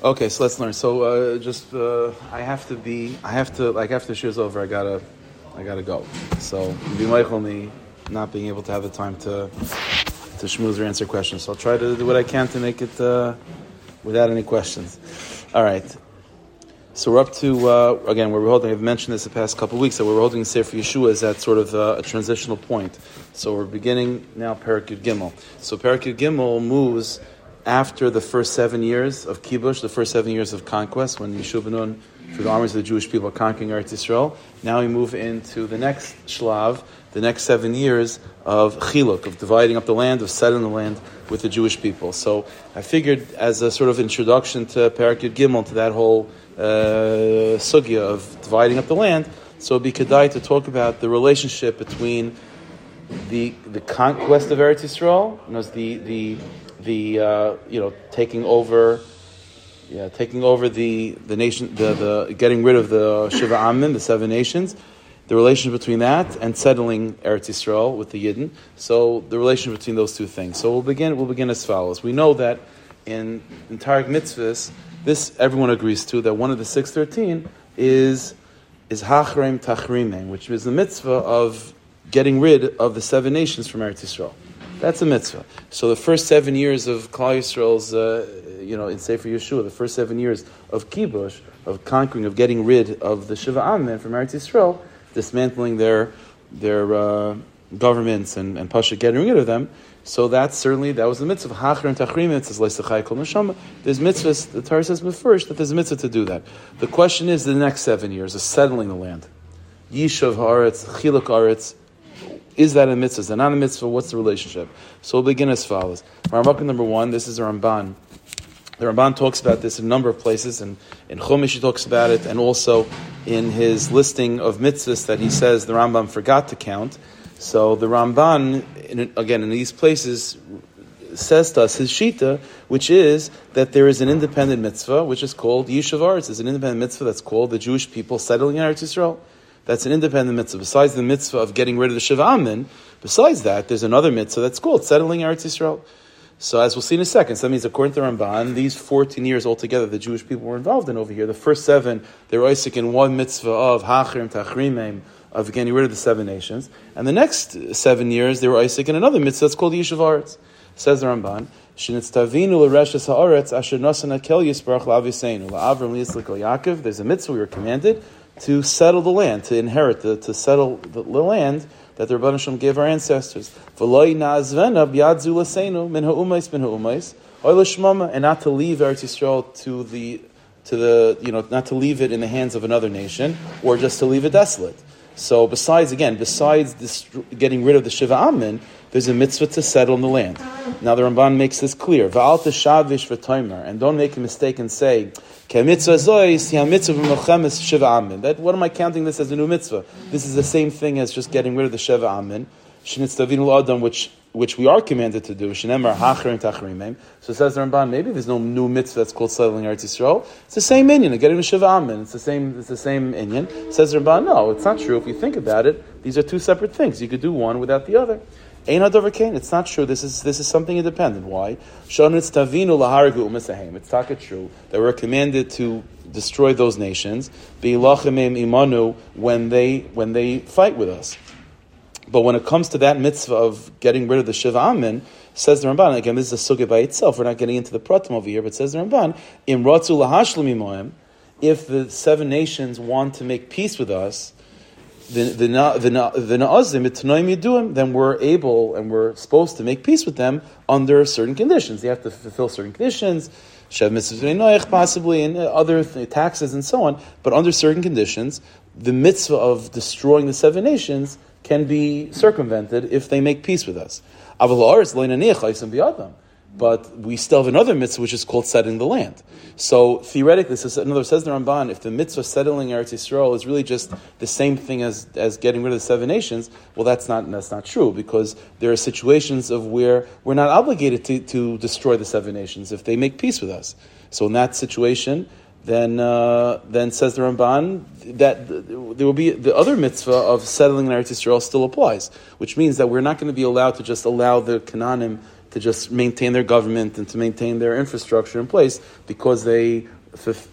Okay, so let's learn. So uh, just uh, I have to be I have to like after the shir's over I gotta I gotta go. So be mochel me not being able to have the time to to schmooze or answer questions. So I'll try to do what I can to make it uh, without any questions. All right. So we're up to uh, again where we're holding. I've mentioned this the past couple of weeks that we're holding Sefer Yehoshua is at sort of uh, a transitional point. So we're beginning now Parakut Gimel. So Parakut Gimel moves after the first seven years of kibush, the first seven years of conquest, when Yehoshua through the armies of the Jewish people, conquering Eretz Yisrael. Now we move into the next shlav, the next seven years of chiluk, of dividing up the land, of settling the land with the Jewish people. So I figured, as a sort of introduction to Parakut Gimel, to that whole uh, sugya of dividing up the land, so it'd be kedai to talk about the relationship between the the conquest of Eretz Yisrael, you know, the the the uh, you know taking over, yeah, taking over the the nation, the, the getting rid of the Shiva Amin, the seven nations, the relation between that and settling Eretz Yisrael with the Yidden. So the relation between those two things. So we'll begin. We'll begin as follows. We know that in in Taryag mitzvahs, this everyone agrees to that one of the six thirteen is is Hachrem Tachrimem, which is the mitzvah of getting rid of the seven nations from Eretz Yisrael. That's a mitzvah. So the first seven years of Klal Yisrael's, uh, you know, in Sefer Yehoshua, the first seven years of kibush, of conquering, of getting rid of the Shiva Amen from Eretz Yisrael, dismantling their their uh, governments and, and Pasha getting rid of them. So that's certainly that was the mitzvah. Hachar and Tachrim mitzvahs kol neshama. There's mitzvahs. The Torah says first that there's a mitzvah to do that. The question is the next seven years of settling the land. Yishav haaretz, chiluk haaretz, is that a mitzvah? Is that not a mitzvah? What's the relationship? So we'll begin as follows. Ramban number one, this is a Ramban. The Ramban talks about this in a number of places, and in Chumash he talks about it, and also in his listing of mitzvahs that he says the Rambam forgot to count. So the Ramban, in, again, in these places, says to us his shita, which is that there is an independent mitzvah, which is called Yishuv. There's an independent mitzvah that's called the Jewish people settling in Eretz Yisrael. That's an independent mitzvah. Besides the mitzvah of getting rid of the Shiva Amin, besides that, there's another mitzvah that's called settling Eretz Yisrael. So as we'll see in a second, so that means according to Ramban, these 14 years altogether the Jewish people were involved in over here. The first seven, they were Isaac in one mitzvah of Hachrim Tachrimim, of getting rid of the seven nations. And the next seven years, they were Isaac in another mitzvah that's called Yishuv Aretz. Says the Ramban. There's a mitzvah we were commanded to settle the land, to inherit, the, to settle the, the land that the Rabban Shem gave our ancestors. And not to leave Eretz Yisrael to the to the you know not to leave it in the hands of another nation or just to leave it desolate. So besides again, besides this, getting rid of the Shiva Amin, there's a mitzvah to settle in the land. Now the Ramban makes this clear. And don't make a mistake and say that what am I counting this as a new mitzvah? This is the same thing as just getting rid of the Sheva Amin. Which which we are commanded to do. So says the Ramban, maybe there's no new mitzvah that's called settling Eretz Yisrael. It's the same inyan, getting the Shiva Amin. It's the same. It's the same inyan. Says the Ramban, no, it's not true. If you think about it, these are two separate things. You could do one without the other. It's not true. This is this is something independent. Why? It's taka true that we're commanded to destroy those nations. Imanu when they when they fight with us. But when it comes to that mitzvah of getting rid of the Shiva Amin, says the Ramban, again, this is a sugya by itself. We're not getting into the pratim over here, but says the Ramban, Im Ratzu Lahashlim if the seven nations want to make peace with us, then we're able and we're supposed to make peace with them under certain conditions. They have to fulfill certain conditions, possibly, and uh, other taxes and so on. But under certain conditions, the mitzvah of destroying the seven nations can be circumvented if they make peace with us but we still have another mitzvah which is called setting the land. So theoretically, so in other words, says the Ramban, if the mitzvah settling Eretz Yisrael is really just the same thing as, as getting rid of the seven nations, well, that's not that's not true because there are situations of where we're not obligated to, to destroy the seven nations if they make peace with us. So in that situation, then uh, then says the Ramban that there will be the other mitzvah of settling in Eretz Yisrael still applies, which means that we're not going to be allowed to just allow the Canaanim to just maintain their government and to maintain their infrastructure in place because they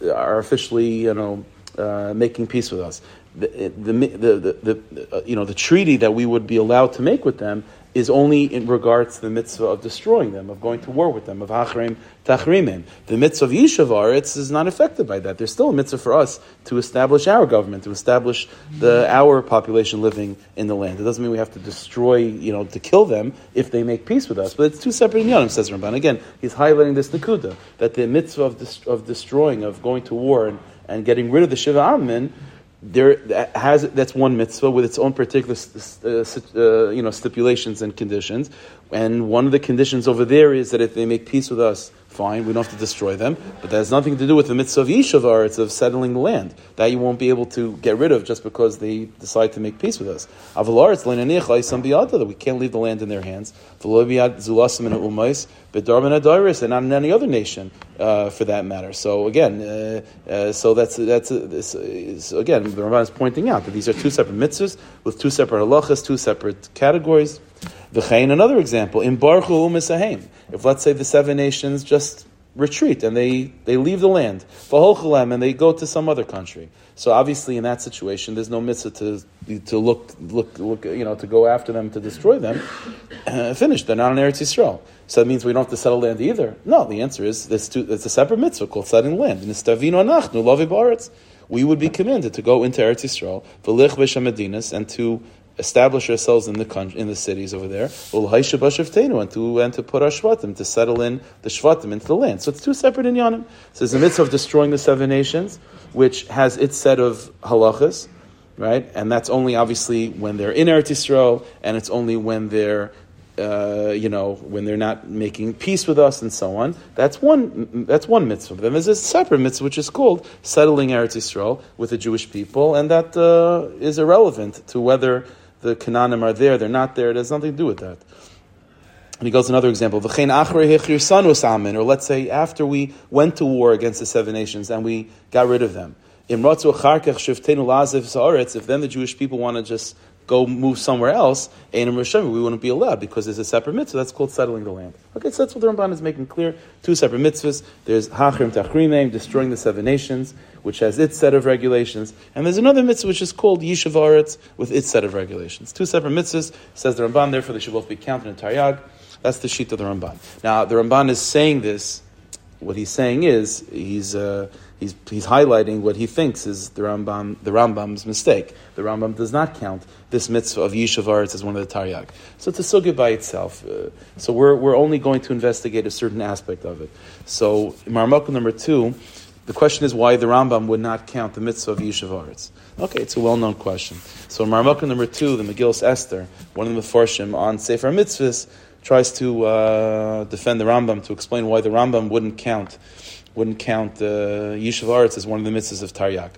are officially, you know, uh, making peace with us. The, the, the, the, uh, you know, the treaty that we would be allowed to make with them is only in regards to the mitzvah of destroying them, of going to war with them, of hachrim tachrimim. The mitzvah of Yishav Aretz is not affected by that. There's still a mitzvah for us to establish our government, to establish the our population living in the land. It doesn't mean we have to destroy, you know, to kill them if they make peace with us. But it's two separate inyanim, says Ramban. Again, he's highlighting this nakuda, that the mitzvah of, of destroying, of going to war and, and getting rid of the Shiva Amin there that has that's one mitzvah with its own particular uh, uh, you know stipulations and conditions, and one of the conditions over there is that if they make peace with us, fine, we don't have to destroy them. But that has nothing to do with the mitzvah of Yishavar, it's of settling the land. That you won't be able to get rid of just because they decide to make peace with us. That we can't leave the land in their hands. And not in any other nation, uh, for that matter. So again, uh, uh, so that's that's this, so again. The Ramban is pointing out that these are two separate mitzvahs with two separate halachas, two separate categories. V'chein, another example, in Baruchu U'Misaheim. If let's say the seven nations just retreat and they, they leave the land, V'holchalem, and they go to some other country. So obviously in that situation, there's no mitzvah to, to look, look, look, you know, to go after them, to destroy them. Finished. They're not on Eretz Yisrael. So that means we don't have to settle land either? No, the answer is it's, two, it's a separate mitzvah called settling land. We would be commanded to go into Eretz Yisrael, and to establish ourselves in the country, in the cities over there, and to and to put our shvatim to settle in the shvatim into the land. So it's two separate inyanim. So there's a mitzvah of destroying the seven nations, which has its set of halachas, right? And that's only obviously when they're in Eretz Yisrael, and it's only when they're uh, you know, when they're not making peace with us and so on. That's one. That's one mitzvah. Then there's a separate mitzvah which is called settling Eretz Yisrael with the Jewish people, and that uh, is irrelevant to whether the Canaanim are there, they're not there. It has nothing to do with that. And he goes another example. Or let's say after we went to war against the seven nations and we got rid of them. If then the Jewish people want to just go move somewhere else, we wouldn't be allowed because there's a separate mitzvah that's called settling the land. Okay, so that's what the Ramban is making clear. Two separate mitzvahs. There's Hachrim Tachrimim, destroying the seven nations, which has its set of regulations, and there's another mitzvah which is called Yishav Aretz with its set of regulations. Two separate mitzvahs, says the Ramban, therefore they should both be counted in Taryag. That's the sheet of the Ramban. Now, the Ramban is saying this, what he's saying is, he's. Uh, he's, he's highlighting what he thinks is the Rambam the Rambam's mistake. The Rambam does not count this mitzvah of Yishavaritz as one of the Taryag. So it's a sugya by itself. Uh, so we're, we're only going to investigate a certain aspect of it. So Marmukah number two, the question is why the Rambam would not count the mitzvah of Yishavaritz. Okay, it's a well-known question. So Marmukah number two, the Megillus Esther, one of the Mefarshim on Sefer Mitzvahs, tries to uh, defend the Rambam to explain why the Rambam wouldn't count wouldn't count the Yishuv Aretz as one of the mitzvahs of Taryag.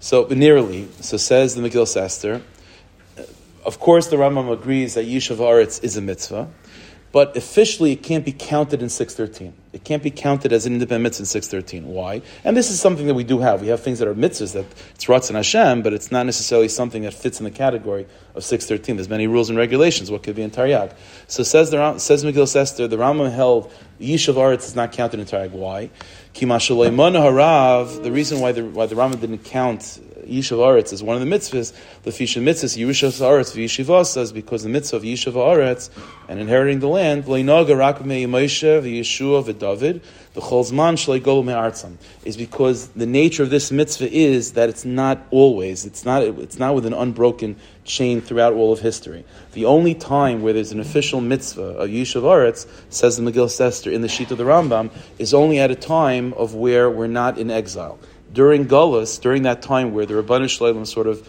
So, nearly, so says the Megillah Esther, of course the Rambam agrees that Yishuv Aretz is a mitzvah, but officially it can't be counted in 613. It can't be counted as an independent mitzvah in 613. Why? And this is something that we do have. We have things that are mitzvahs that it's Ratzon Hashem, but it's not necessarily something that fits in the category of 613. There's many rules and regulations. What could be in Taryag? So says the says Megillah Esther, the Rambam held Yishuv Aretz is not counted in Taryag. Why? harav. The reason why the why the Rambam didn't count Yishuv Aretz is one of the mitzvahs, the Fisha mitzvahs, Yerushav Aretz v'Yeshiva says because the mitzvah of Yishuv Aretz and inheriting the land, V'leinaga rak Moshe v'Yehoshua v'David v'Cholzman shleigol me'artzam is because the nature of this mitzvah is that it's not always, it's not, it's not with an unbroken chain throughout all of history. The only time where there's an official mitzvah of Yishuv Aretz, says the Megillah Esther in the sheet of the Rambam, is only at a time of where we're not in exile during Gullus, during that time where the Rabbanah Shalom sort of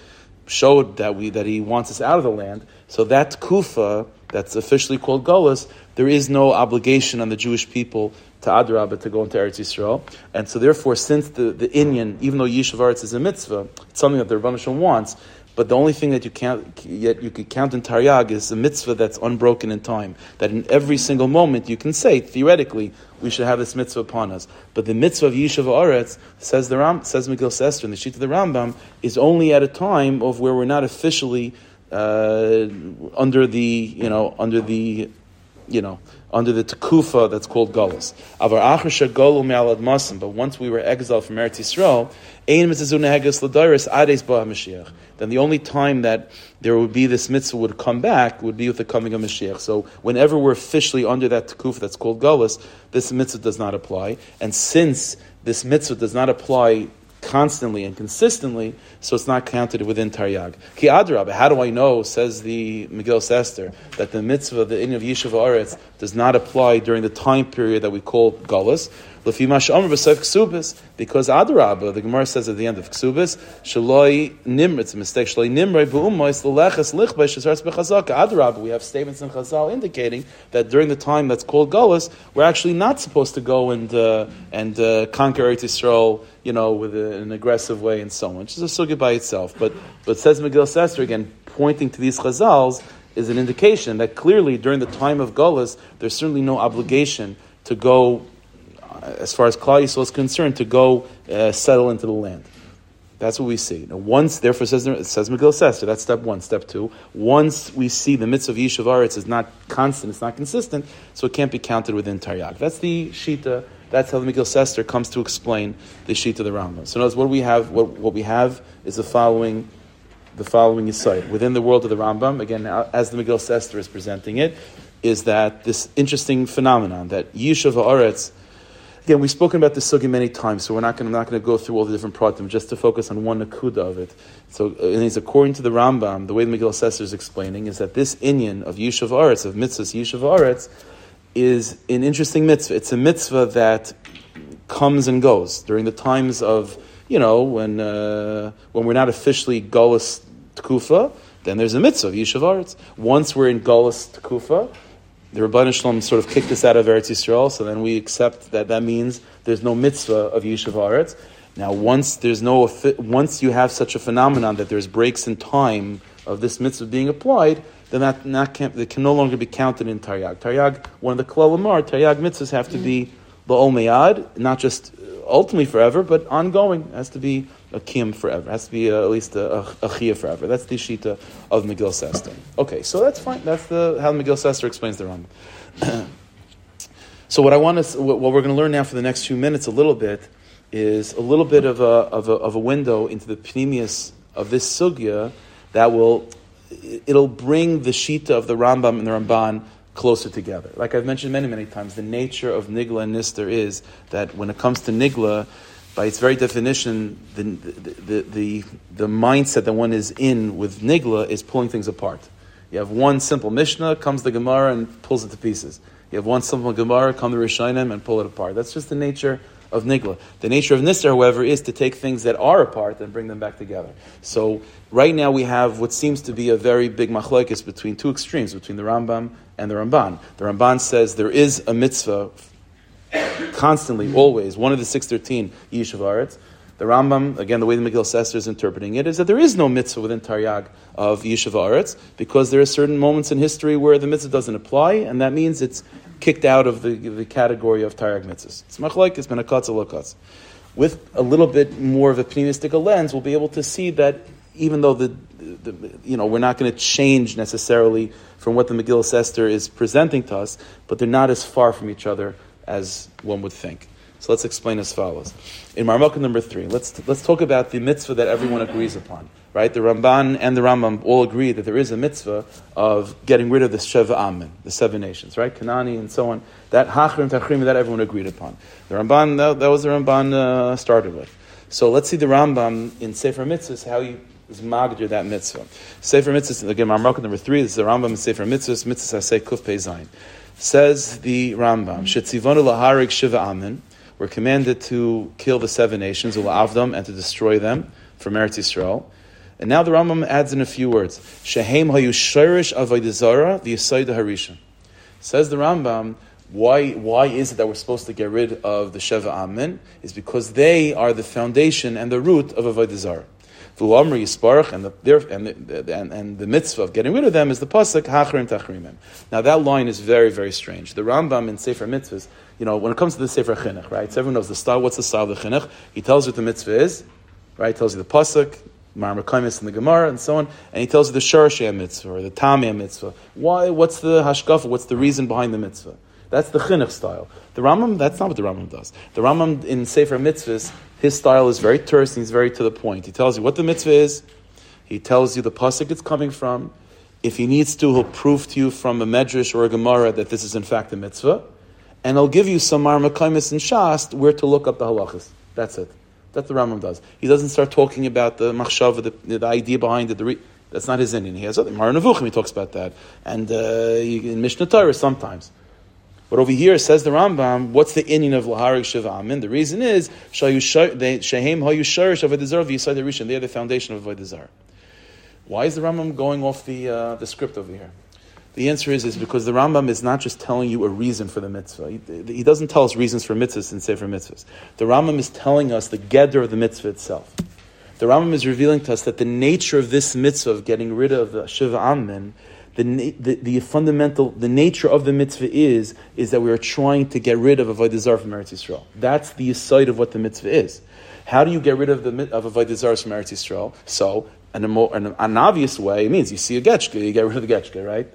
showed that we that he wants us out of the land, so that kufa that's officially called Gullus, there is no obligation on the Jewish people to Adrabah to go into Eretz Yisrael, and so therefore, since the the Inyan, even though Yishuv Aretz is a mitzvah, it's something that the Shalom wants, but the only thing that you can't yet you could count in Taryag is a mitzvah that's unbroken in time. That in every single moment you can say theoretically we should have this mitzvah upon us. But the mitzvah of Yishuv Aretz says the Ram says Megillas Esther in the sheet of the Rambam is only at a time of where we're not officially uh, under the you know under the you know, under the Tekufa that's called Galus. Avar Achar Golu Me'alad Masim, but once we were exiled from Eretz Yisrael, Ein Ades. Then the only time that there would be this mitzvah would come back would be with the coming of Mashiach. So whenever we're officially under that Tekufa that's called Galus, this mitzvah does not apply. And since this mitzvah does not apply constantly and consistently, so it's not counted within Taryag. Ki adrab, how do I know, says the Megillah Esther, that the mitzvah, the in of Yishuv Aretz, does not apply during the time period that we call Gullus? Because Adarabba, the Gemara says at the end of Ksubis, Shaloi Nimr, it's a mistake, Shaloi Nimr, Bu'umois, Leleches, Lichbay, Shazarz Bechazaka. Adarabba, we have statements in Chazal indicating that during the time that's called Gullus, we're actually not supposed to go and, uh, and uh, conquer Eretz Yisrael, you know, with a, an aggressive way and so on, which is a sugya by itself. But, but says Megillah Esther, again, pointing to these Chazals, is an indication that clearly during the time of Gullus, there's certainly no obligation to go as far as Klal Yisrael is concerned, to go uh, settle into the land. That's what we see. Now, once, therefore, says says Megillah Esther. That's step one. Step two. Once we see the mitzvah of Yishuv Aretz is not constant, it's not consistent, so it can't be counted within Taryag. That's the shita. That's how the Megillah Esther comes to explain the shita of the Rambam. So, notice what we have. What, what we have is the following. The following insight within the world of the Rambam. Again, as the Megillah Esther is presenting it, is that this interesting phenomenon that Yishuv Aretz Again, we've spoken about this sugi many times, so we're not going to go through all the different pratim, just to focus on one nakuda of it. So, and it's according to the Rambam, the way the Megillas Esther is explaining is that this inyan of Yishuv Aretz, of mitzvahs Yishuv Aretz, is an interesting mitzvah. It's a mitzvah that comes and goes during the times of, you know, when, uh, when we're not officially Golas Tkufa, then there's a mitzvah of Yishuv Aretz. Once we're in Golas Tkufa, the Rabban Shalom sort of kicked us out of Eretz Yisrael, so then we accept that that means there's no mitzvah of Yishuv Aretz. Now, once there's no, once you have such a phenomenon that there's breaks in time of this mitzvah being applied, then that, that can, that can no longer be counted in Taryag. Taryag, one of the Klalamar, Taryag mitzvahs have to be Ba'ol Meyad, not just ultimately forever, but ongoing. It has to be a kim forever. It has to be at least a, a, a forever. That's the shita of Megillas Esther. Okay, so that's fine. That's the how Megillas Esther explains the Rambam. so what I want to, what we're going to learn now for the next few minutes, a little bit, is a little bit of a of a, of a window into the pnimius of this sugya that will it'll bring the shita of the Rambam and the Ramban closer together. Like I've mentioned many, many times, the nature of Nigla and Nister is that when it comes to Nigla, by its very definition, the, the, the, the, mindset that one is in with Nigla is pulling things apart. You have one simple Mishnah, comes the Gemara and pulls it to pieces. You have one simple Gemara, come the Rishonim and pull it apart. That's just the nature of Nigla. The nature of Nister, however, is to take things that are apart and bring them back together. So right now we have what seems to be a very big machlokes between two extremes, between the Rambam and the Ramban. The Ramban says there is a mitzvah constantly, always, one of the 613 Yishuv Aretz. The Rambam, again, the way the Megillas Esther is interpreting it, is that there is no mitzvah within Taryag of Yishuv Aretz because there are certain moments in history where the mitzvah doesn't apply, and that means it's kicked out of the, the category of Taryag mitzvahs. It's machlaik, it's been a With a little bit more of a pneumistic lens, we'll be able to see that even though the, the you know, we're not going to change necessarily from what the Megillah Esther is presenting to us, but they're not as far from each other as one would think. So let's explain as follows. In Marmukah number three, let's, let's talk about the mitzvah that everyone agrees upon. Right? The Ramban and the Rambam all agree that there is a mitzvah of getting rid of the Sheva Amen, the seven nations, right? Kanani and so on. That Hachrim Tachrim, that everyone agreed upon. The Ramban, that, that was the Ramban uh, started with. So let's see the Rambam in Sefer Mitzvahs, how he is magdir that mitzvah. Sefer Mitzvahs, again, Marmukah number three, this is the Rambam in Sefer Mitzvahs, Mitzvahs say Kuf Zayin. Says the Rambam, Shetzivonu laharig shiva amen, we're commanded to kill the seven nations, u'la'avdam, and to destroy them from Eretz Yisrael. And now the Rambam adds in a few words, Shehem hayu shirish avodah the Harisha. Says the Rambam, why, why is it that we're supposed to get rid of the Sheva Amen? Is because they are the foundation and the root of Avodah Zarah. V'uamri yisparach, and the and the, and, and the mitzvah of getting rid of them is the pasuk hachrim tachrimim. Now that line is very very strange. The Rambam in Sefer Mitzvahs, you know, when it comes to the Sefer Chinuch, right? So everyone knows the style. What's the style of the Chinuch? He tells you what the mitzvah is, right? He tells you the pasuk, Marmakaimis in the Gemara and so on, and he tells you the Sharash mitzvah or the Tamim mitzvah. Why? What's the hashkafa? What's the reason behind the mitzvah? That's the chinuch style. The Rambam, that's not what the Rambam does. The Rambam in Sefer Mitzvahs, his style is very terse and he's very to the point. He tells you what the mitzvah is. He tells you the pasuk it's coming from. If he needs to, he'll prove to you from a medrash or a gemara that this is in fact a mitzvah, and he'll give you some marmakaimis and shast where to look up the halachas. That's it. That's the Rambam does. He doesn't start talking about the machshava, the, the idea behind it. The re- that's not his inyan. He has other Moreh Nevuchim, he talks about that. And uh, in Mishnah Torah sometimes. But over here says the Rambam, what's the inyan of Laharik Shiva Amin? The reason is Shehem Hayu Sharish of Avodah V'Yisai Rishon. They are the foundation of Avodah Why is the Rambam going off the uh, the script over here? The answer is, is because the Rambam is not just telling you a reason for the mitzvah. He, he doesn't tell us reasons for mitzvahs and Sefer mitzvahs. The Rambam is telling us the gedder of the mitzvah itself. The Rambam is revealing to us that the nature of this mitzvah of getting rid of the Shiva Amin the, the, the, fundamental, the nature of the mitzvah is, is that we are trying to get rid of Avodah Zarah from Eretz Yisrael. That's the side of what the mitzvah is. How do you get rid of the of Avodah Zarah from Eretz Yisrael? So, in, a more, in an obvious way, it means you see a getchka, you get rid of the getchka, right?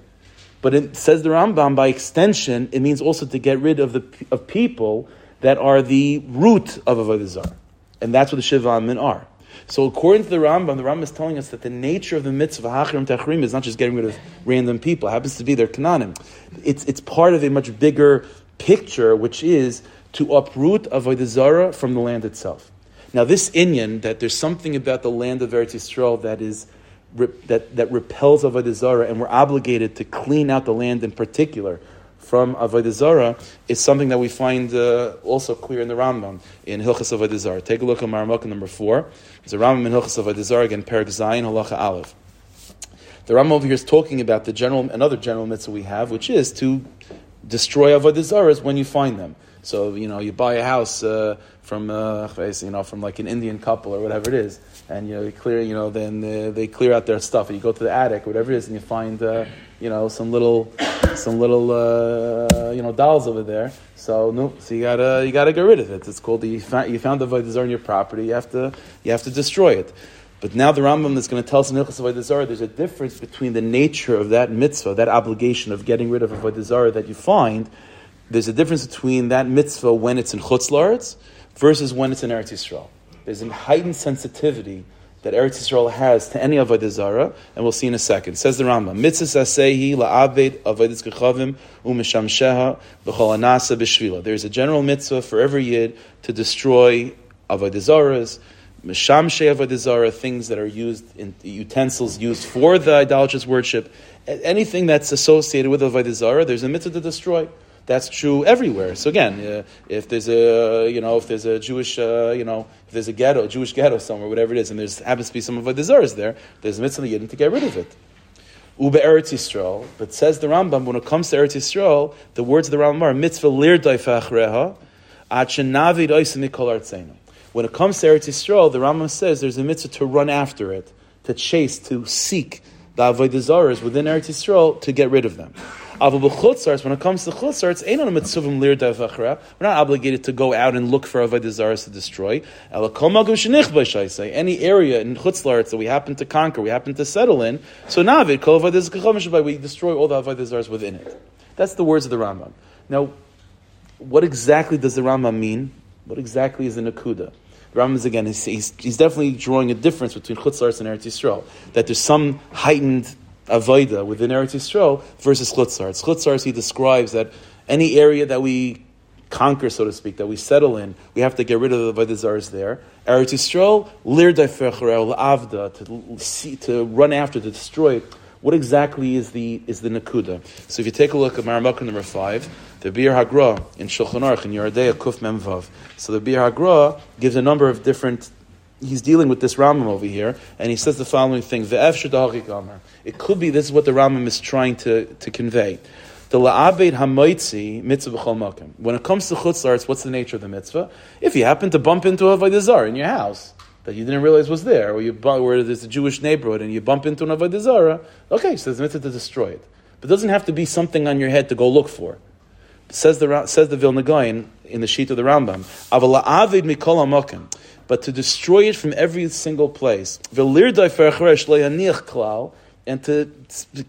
But it says the Rambam, by extension, it means also to get rid of the of people that are the root of Avodah Zarah. And that's what the Shiva Amin are. So according to the Rambam, the Rambam is telling us that the nature of the mitzvah of hachrim tachrim is not just getting rid of random people. It happens to be their kananim. It's, it's part of a much bigger picture, which is to uproot avodah zara from the land itself. Now, this inyan that there's something about the land of Eretz Yisrael that is that, that repels avodah zara, and we're obligated to clean out the land in particular from Avodah Zarah is something that we find uh, also clear in the Rambam in Hilchas Avodah Zarah. Take a look at Maramaka number four. There's a Rambam in Hilchas Avodah Zarah again, Perak Zayin Halacha Aleph. The Rambam over here is talking about the general, another general mitzvah we have, which is to destroy Avodah when you find them. So you know you buy a house uh, from uh, you know from like an Indian couple or whatever it is, and you know clear you know then they clear out their stuff. And you go to the attic, whatever it is, and you find uh, you know some little some little uh, you know dolls over there. So no, so you gotta you gotta get rid of it. It's called the you found, the avodah on your property. You have to you have to destroy it. But now the Rambam is going to tell us in Hilchas Avodah there's a difference between the nature of that mitzvah, that obligation of getting rid of Avodah that you find. There's a difference between that mitzvah when it's in Chutz versus when it's in Eretz Yisrael. There's a heightened sensitivity that Eretz Yisrael has to any Avodah Zarah, and we'll see in a second. Says the Rambam, Mitzvah Sasehi la'aved Avodah Kechavim u'mishamsheha v'chol anasa b'shvila. There's a general mitzvah for every yid to destroy Avodah Zarahs, mishamshe Avodah Zarah, things that are used in utensils used for the idolatrous worship, anything that's associated with Avodah Zarah, there's a mitzvah to destroy. That's true everywhere. So again, uh, if there's a you know if there's a Jewish uh, you know if there's a ghetto, Jewish ghetto somewhere, whatever it is, and there's happens to be some of there, there's a mitzvah to get rid of it. Ube Eretz Yisrael, but says the Rambam when it comes to Eretz Yisrael, the words of the Rambam are mitzvah lir doifachreha navid oisim When it comes to Eretz Yisrael, the Rambam says there's a mitzvah to run after it, to chase, to seek the avodah within Eretz Yisrael to get rid of them. When it comes to chutzarts, we're not obligated to go out and look for avodah to destroy. Any area in chutzarts that we happen to conquer, we happen to settle in. So navid we destroy all the avodah within it. That's the words of the Rambam. Now, what exactly does the Rambam mean? What exactly is the nakuda? The again, he's, he's, he's, definitely drawing a difference between chutzarts and Eretz Yisrael. That there's some heightened avoida within Eretz Yisrael versus chutzars. Chutzars, he describes that any area that we conquer, so to speak, that we settle in, we have to get rid of the avodah there. Eretz Yisrael, lir avda to to run after, to destroy. What exactly is the is the nakuda? So if you take a look at Maramaka number five, the Biur HaGra in Shulchan Aruch in Yoreh Deah Kuf Memvav. So the Biur HaGra gives a number of different he's dealing with this Rambam over here, and he says the following thing: It could be this is what the Rambam is trying to, to convey. The la'abed hamoitzi mitzvah b'chol makim. When it comes to chutzlaritz, what's the nature of the mitzvah? If you happen to bump into a avodah in your house that you didn't realize was there, or you where there's a Jewish neighborhood and you bump into an avodah okay, so there's a mitzvah to destroy it. But it doesn't have to be something on your head to go look for. Says the says the Vilna Gaon in the sheet of the Rambam, mikol but to destroy it from every single place. And to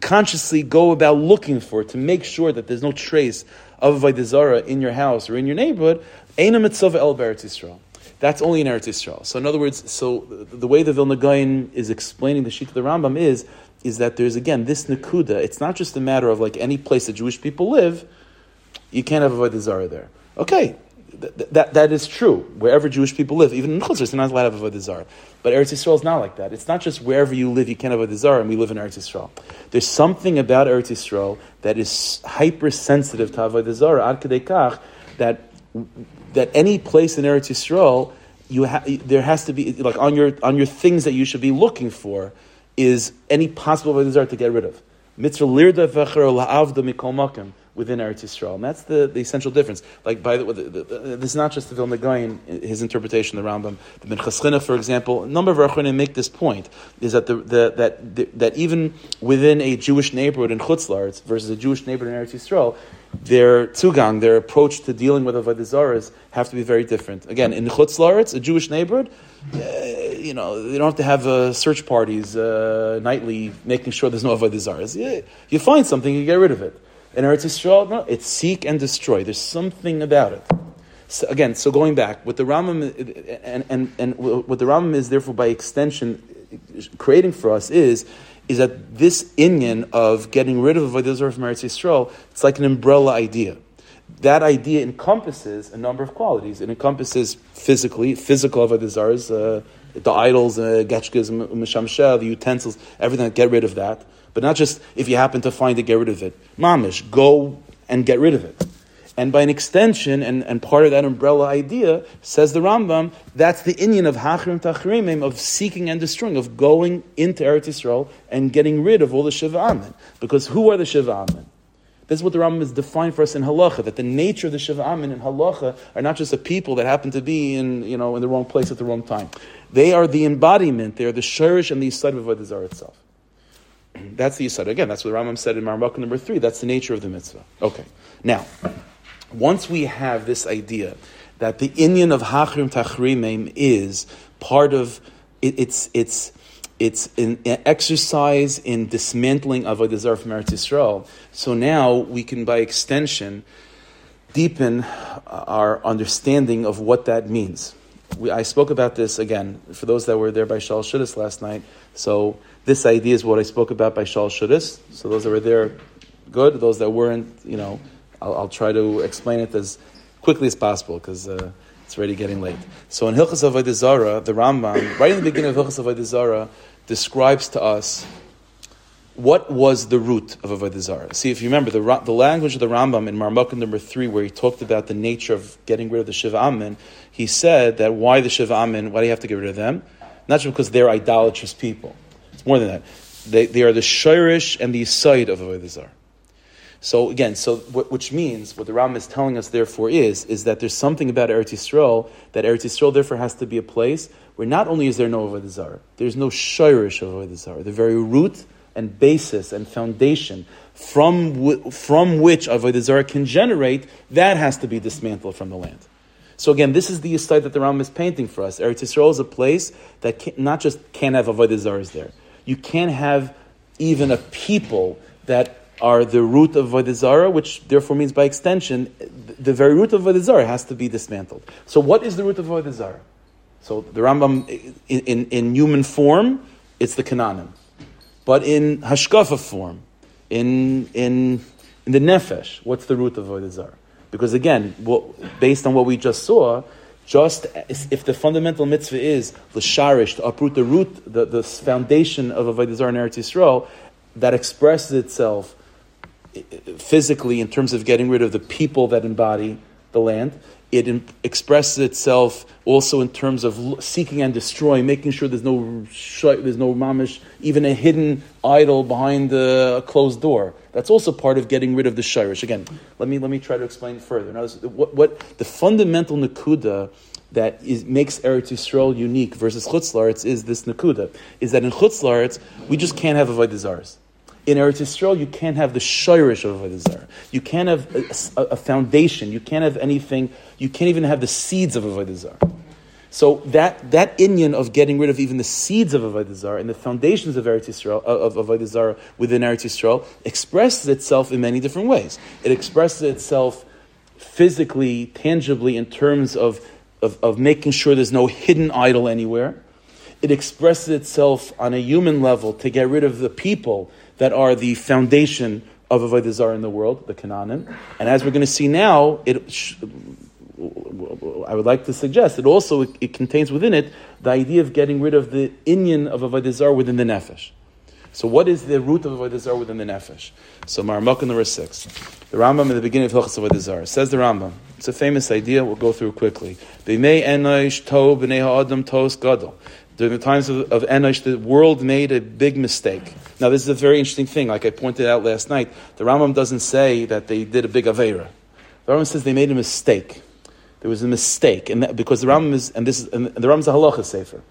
consciously go about looking for it, to make sure that there's no trace of Avodah in your house or in your neighborhood, Mitzvah El. That's only in Eretz Yisrael. So in other words, so the way the Vilna Gaon is explaining the sheet of the Rambam is, is that there's again this Nakuda. It's not just a matter of like any place that Jewish people live, you can't have Avodah Zarah there. Okay, th- that, that is true. Wherever Jewish people live, even in Chutzner, you're not allowed to have Avodah Zarah. But Eretz Yisrael is not like that. It's not just wherever you live, you can't have Avodah Zarah, and we live in Eretz Yisrael. There's something about Eretz Yisrael that is hypersensitive to Avodah Zarah, ad kach, that that any place in Eretz Yisrael, you ha- there has to be like on your on your things that you should be looking for is any possible avodah to get rid of. Mitzvah lirda la'avda mikol makim within Eretz Yisrael. And that's the, the essential difference. Like, by the way, this is not just the Vilna Gaon, his interpretation of the Rambam. The Ben Minchas for example, a number of Rachonim make this point, is that, the, the, that, the, that even within a Jewish neighborhood in Chutzlaritz versus a Jewish neighborhood in Eretz Yisrael, their tugang, their approach to dealing with avodah zaras, have to be very different. Again, in Chutzlaritz, a Jewish neighborhood, uh, you know, they don't have to have uh, search parties uh, nightly, making sure there's no avodah zaras. Yeah, you find something, you get rid of it. In Eretz Yisrael, no, it's seek and destroy. There's something about it. So again, so going back, what the Rambam and, and, and what the Rambam is therefore by extension creating for us is is that this inyan of getting rid of Avodah Zarah from Eretz Yisrael, it's like an umbrella idea. That idea encompasses a number of qualities. It encompasses physically, physical Avodah Zarahs, uh, the idols, uh, getchkas, mishamsheh, the utensils, everything. Get rid of that. But not just if you happen to find it, get rid of it. Mamish, go and get rid of it. And by an extension, and, and part of that umbrella idea, says the Rambam, that's the inyan of Hachrim Tachrimim, of seeking and destroying, of going into Eretz Yisrael and getting rid of all the Shiva Amen. Because who are the Shiva Amen? This is what the Rambam has defined for us in halacha, that the nature of the Shiva Amin in halacha are not just a people that happen to be in, you know, in the wrong place at the wrong time. They are the embodiment, they are the shirish and the side of Avodah Zarah itself. That's the Yisad. Again, that's what the Rambam said in Marmukah number three. That's the nature of the mitzvah. Okay. Now, once we have this idea that the inyan of Hachrim Tachrimim is part of it, it's it's it's an exercise in dismantling of a from Eretz Yisrael. So now we can, by extension, deepen our understanding of what that means. We, I spoke about this again for those that were there by Shal Shudis last night. So this idea is what I spoke about by Shal Shudis. So those that were there, good. Those that weren't, you know, I'll, I'll try to explain it as quickly as possible because uh, it's already getting late. So in Hilchas Avodah Zarah, the Rambam, right in the beginning of Hilchas Avodah Zarah, describes to us what was the root of Avodah Zarah. See, if you remember, the, the language of the Rambam in Marmukah number three, where he talked about the nature of getting rid of the Shiva Amen, he said that why the Shiva Amen, why do you have to get rid of them? Not just because they're idolatrous people. It's more than that. They, they are the shirish and the side of Avodah Zarah. So again, so which means what the Rambam is telling us therefore is is that there's something about Eretz Yisrael that Eretz Yisrael therefore has to be a place where not only is there no Avodah Zarah, there's no shirish of Avodah Zarah. The very root and basis and foundation from w- from which Avodah Zarah can generate that has to be dismantled from the land. So again, this is the site that the Ram is painting for us. Eretz Yisrael is a place that can, not just can't have Avodah Zarahs there you can't have even a people that are the root of Avodah which therefore means by extension, the very root of Avodah has to be dismantled. So what is the root of Avodah So the Rambam, in, in, in, human form, it's the Canaanim. But in Hashkafa form, in, in, in the Nefesh, what's the root of Avodah Because again, what, based on what we just saw, just if the fundamental mitzvah is l'sharish to uproot the root, the, the foundation of avodah zarah in Eretz Yisrael, that expresses itself eh, eh, physically in terms of getting rid of the people that embody the land. It expresses itself also in terms of seeking and destroying, making sure there's no there's no mamish, even a hidden idol behind a closed door. That's also part of getting rid of the shirish. Again, let me let me try to explain further. Now, what, what the fundamental nakuda that is, makes Eretz Yisrael unique versus Chutzlaritz is this nakuda, is that in Chutzlaritz we just can't have avodah zars. In Eretz Yisrael, you can't have the shirish of avodah zar. You can't have a, a, foundation. You can't have anything. You can't even have the seeds of avodah zar. So that that inyan of getting rid of even the seeds of Avodah Zarah and the foundations of Eretz Yisrael of, of Avodah Zarah within Eretz Yisrael expresses itself in many different ways. It expresses itself physically, tangibly, in terms of, of, of making sure there's no hidden idol anywhere. It expresses itself on a human level to get rid of the people that are the foundation of Avodah Zarah in the world, the Canaanim. And as we're going to see now, it I would like to suggest that also it, it, contains within it the idea of getting rid of the inyan of Avodah Zarah within the nefesh. So what is the root of Avodah Zarah within the nefesh? So Maramok number six. The Rambam in the beginning of Hilchas Avodah Zarah says the Rambam. It's a famous idea. We'll go through quickly. B'nei ha'adam gadol. During the times of, of Enosh, the world made a big mistake. Now, this is a very interesting thing. Like I pointed out last night, the Rambam doesn't say that they did a big avera. The Rambam says they made a mistake. There was a mistake, and that, because the Rambam is, and this is, and the Rambam is a halacha sefer.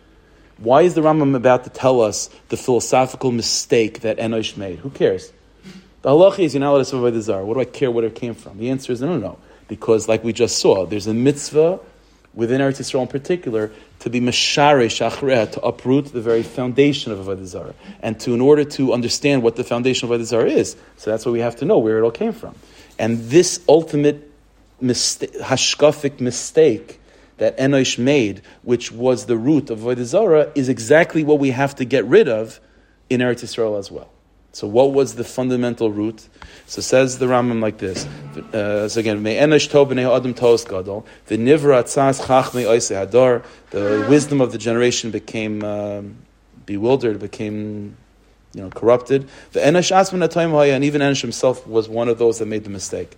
Why is the Rambam about to tell us the philosophical mistake that Enosh made? Who cares? The halacha is you're not allowed to survive the czar. What do I care where it came from? The answer is no, no, no. Because, like we just saw, there's a mitzvah within Eretz Yisrael in particular to be mashare shachreha, to uproot the very foundation of Avodah Zarah, and to in order to understand what the foundation of Avodah Zarah is. So that's what we have to know where it all came from. And this ultimate mistake, hashkafic mistake that Enosh made, which was the root of Avodah Zarah, is exactly what we have to get rid of in Eretz Yisrael as well. So, what was the fundamental root? So, says the Rambam like this. Uh, so again. The nivra. The wisdom of the generation became um, bewildered, became you know corrupted. The enosh asman and even Enosh himself was one of those that made the mistake.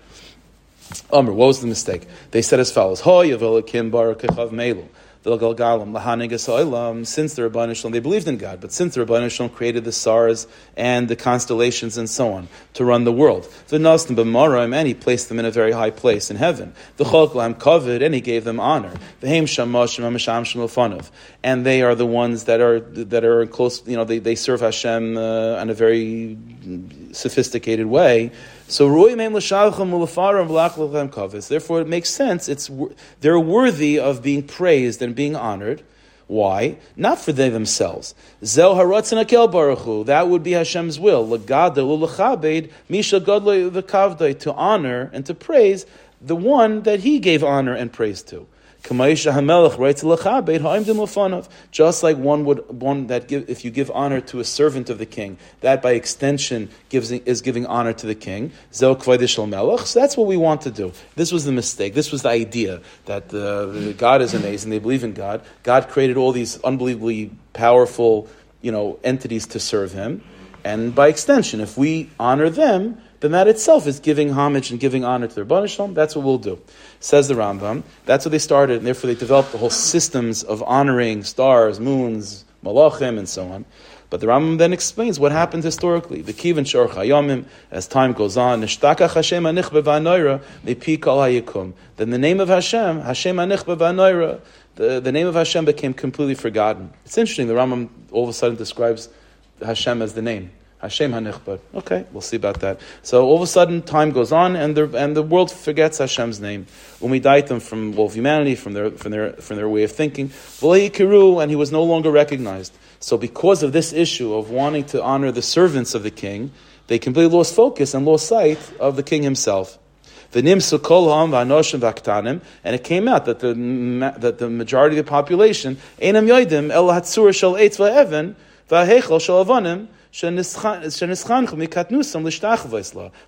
Amr, what was the mistake? They said as follows: Ho Kim Barakechav Melu. The Gulgalam, Lahanigasalam, since the Rabbanah Shalom, they believed in God, but since the Rabbanah Shalom created the stars and the constellations and so on to run the world, the Nastim b'Marim, and He placed them in a very high place in heaven. The Cholk covered, and He gave them honor. The Shamash Mamasham Shemilfanov, and they are the ones that are that are close. You know, they, they serve Hashem uh, in a very sophisticated way. So Therefore, it makes sense. It's they're worthy of being praised and being honored. Why? Not for they themselves. That would be Hashem's will. To honor and to praise the one that He gave honor and praise to. Just like one would one that give, if you give honor to a servant of the king, that by extension gives is giving honor to the king. So that's what we want to do. This was the mistake. This was the idea that uh, God is amazing. They believe in God. God created all these unbelievably powerful, you know, entities to serve Him, and by extension, if we honor them, then that itself is giving homage and giving honor to their Banishlam. That's what we'll do. Says the Rambam. That's what they started, and therefore they developed the whole systems of honoring stars, moons, malachim, and so on. But the Rambam then explains what happened historically. The Kivan Shor Chayomim, as time goes on, Nishtaka Hashem Anich Bevanoira, Mepi Kol Hayikum. Then the name of Hashem, Hashem Anich Bevanoira, the, the name of Hashem became completely forgotten. It's interesting, the Rambam all of a sudden describes Hashem as the name. Hashem Hanichbar. Okay, we'll see about that. So all of a sudden, time goes on, and the and the world forgets Hashem's name. Umidaitim from all of humanity, from their from their from their way of thinking. Kiru, and he was no longer recognized. So because of this issue of wanting to honor the servants of the king, they completely lost focus and lost sight of the king himself. The nimsu kolham v'anoshim v'aktanim, and it came out that the that the majority of the population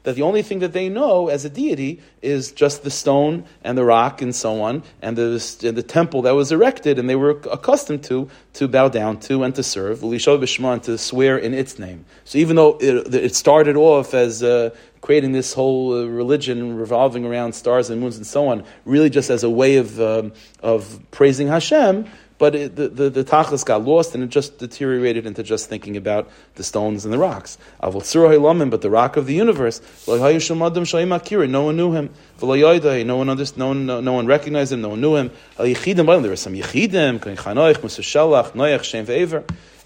that the only thing that they know as a deity is just the stone and the rock and so on, and the, and the temple that was erected and they were accustomed to to bow down to and to serve, and to swear in its name. So even though it, it started off as uh, creating this whole uh, religion revolving around stars and moons and so on, really just as a way of, um, of praising Hashem, but it, the, the, the tachlis got lost and it just deteriorated into just thinking about the stones and the rocks. But the rock of the universe, no one knew him. No one, understood, no, one, no one recognized him, no one knew him. There were some Yechidim,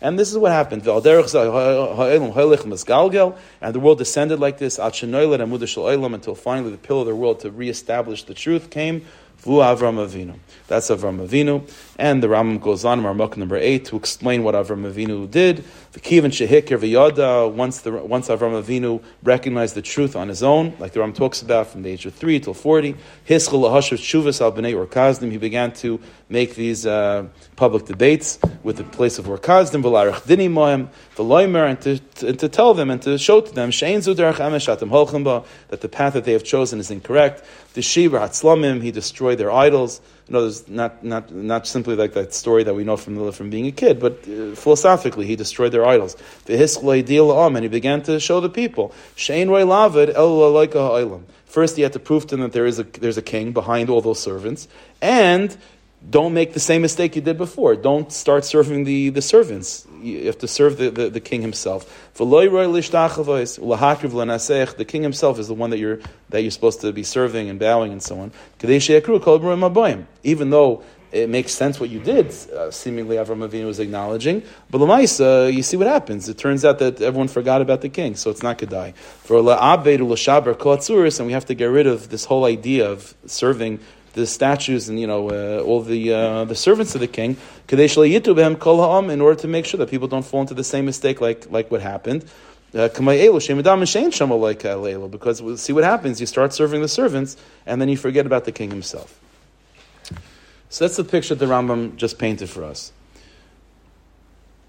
and this is what happened. And the world descended like this until finally the pillar of the world to reestablish the truth came Vu Avram Avinu. That's Avram Avinu. And the Rambam goes on in Marmuk number 8 to explain what Avram Avinu did. The Kivan Shehikir V'yada, once, the, once Avram Avinu recognized the truth on his own, like the Rambam talks about from the age of 3 till 40, Hischel Lahashav Shuvas al B'nei Ur Kasdim, he began to make these uh, public debates with the place of Ur Kasdim, V'larach Dini V'loimer, and to, and to tell them and to show to them, Shein Zudarach Emesh Atem Holchemba, that the path that they have chosen is incorrect. The Shiva Hatzlamim, he destroyed their idols. In other words, not, not, not simply like that story that we know from, from being a kid, but uh, philosophically, he destroyed their idols. And he began to show the people, First, he had to prove to them that there is a, there's a king behind all those servants, and don't make the same mistake you did before. Don't start serving the, the servants. You have to serve the, the, the king himself. The king himself is the one that you're, that you're supposed to be serving and bowing and so on. Even though it makes sense what you did, uh, seemingly Avram Avinu was acknowledging. But Lamaisa, you see what happens. It turns out that everyone forgot about the king, so it's not Kedai. For La'abedu L'shaber and we have to get rid of this whole idea of serving the statues and you know uh, all the uh, the servants of the king in order to make sure that people don't fall into the same mistake like like what happened. Uh, because see what happens, you start serving the servants, and then you forget about the king himself. So that's the picture the Rambam just painted for us.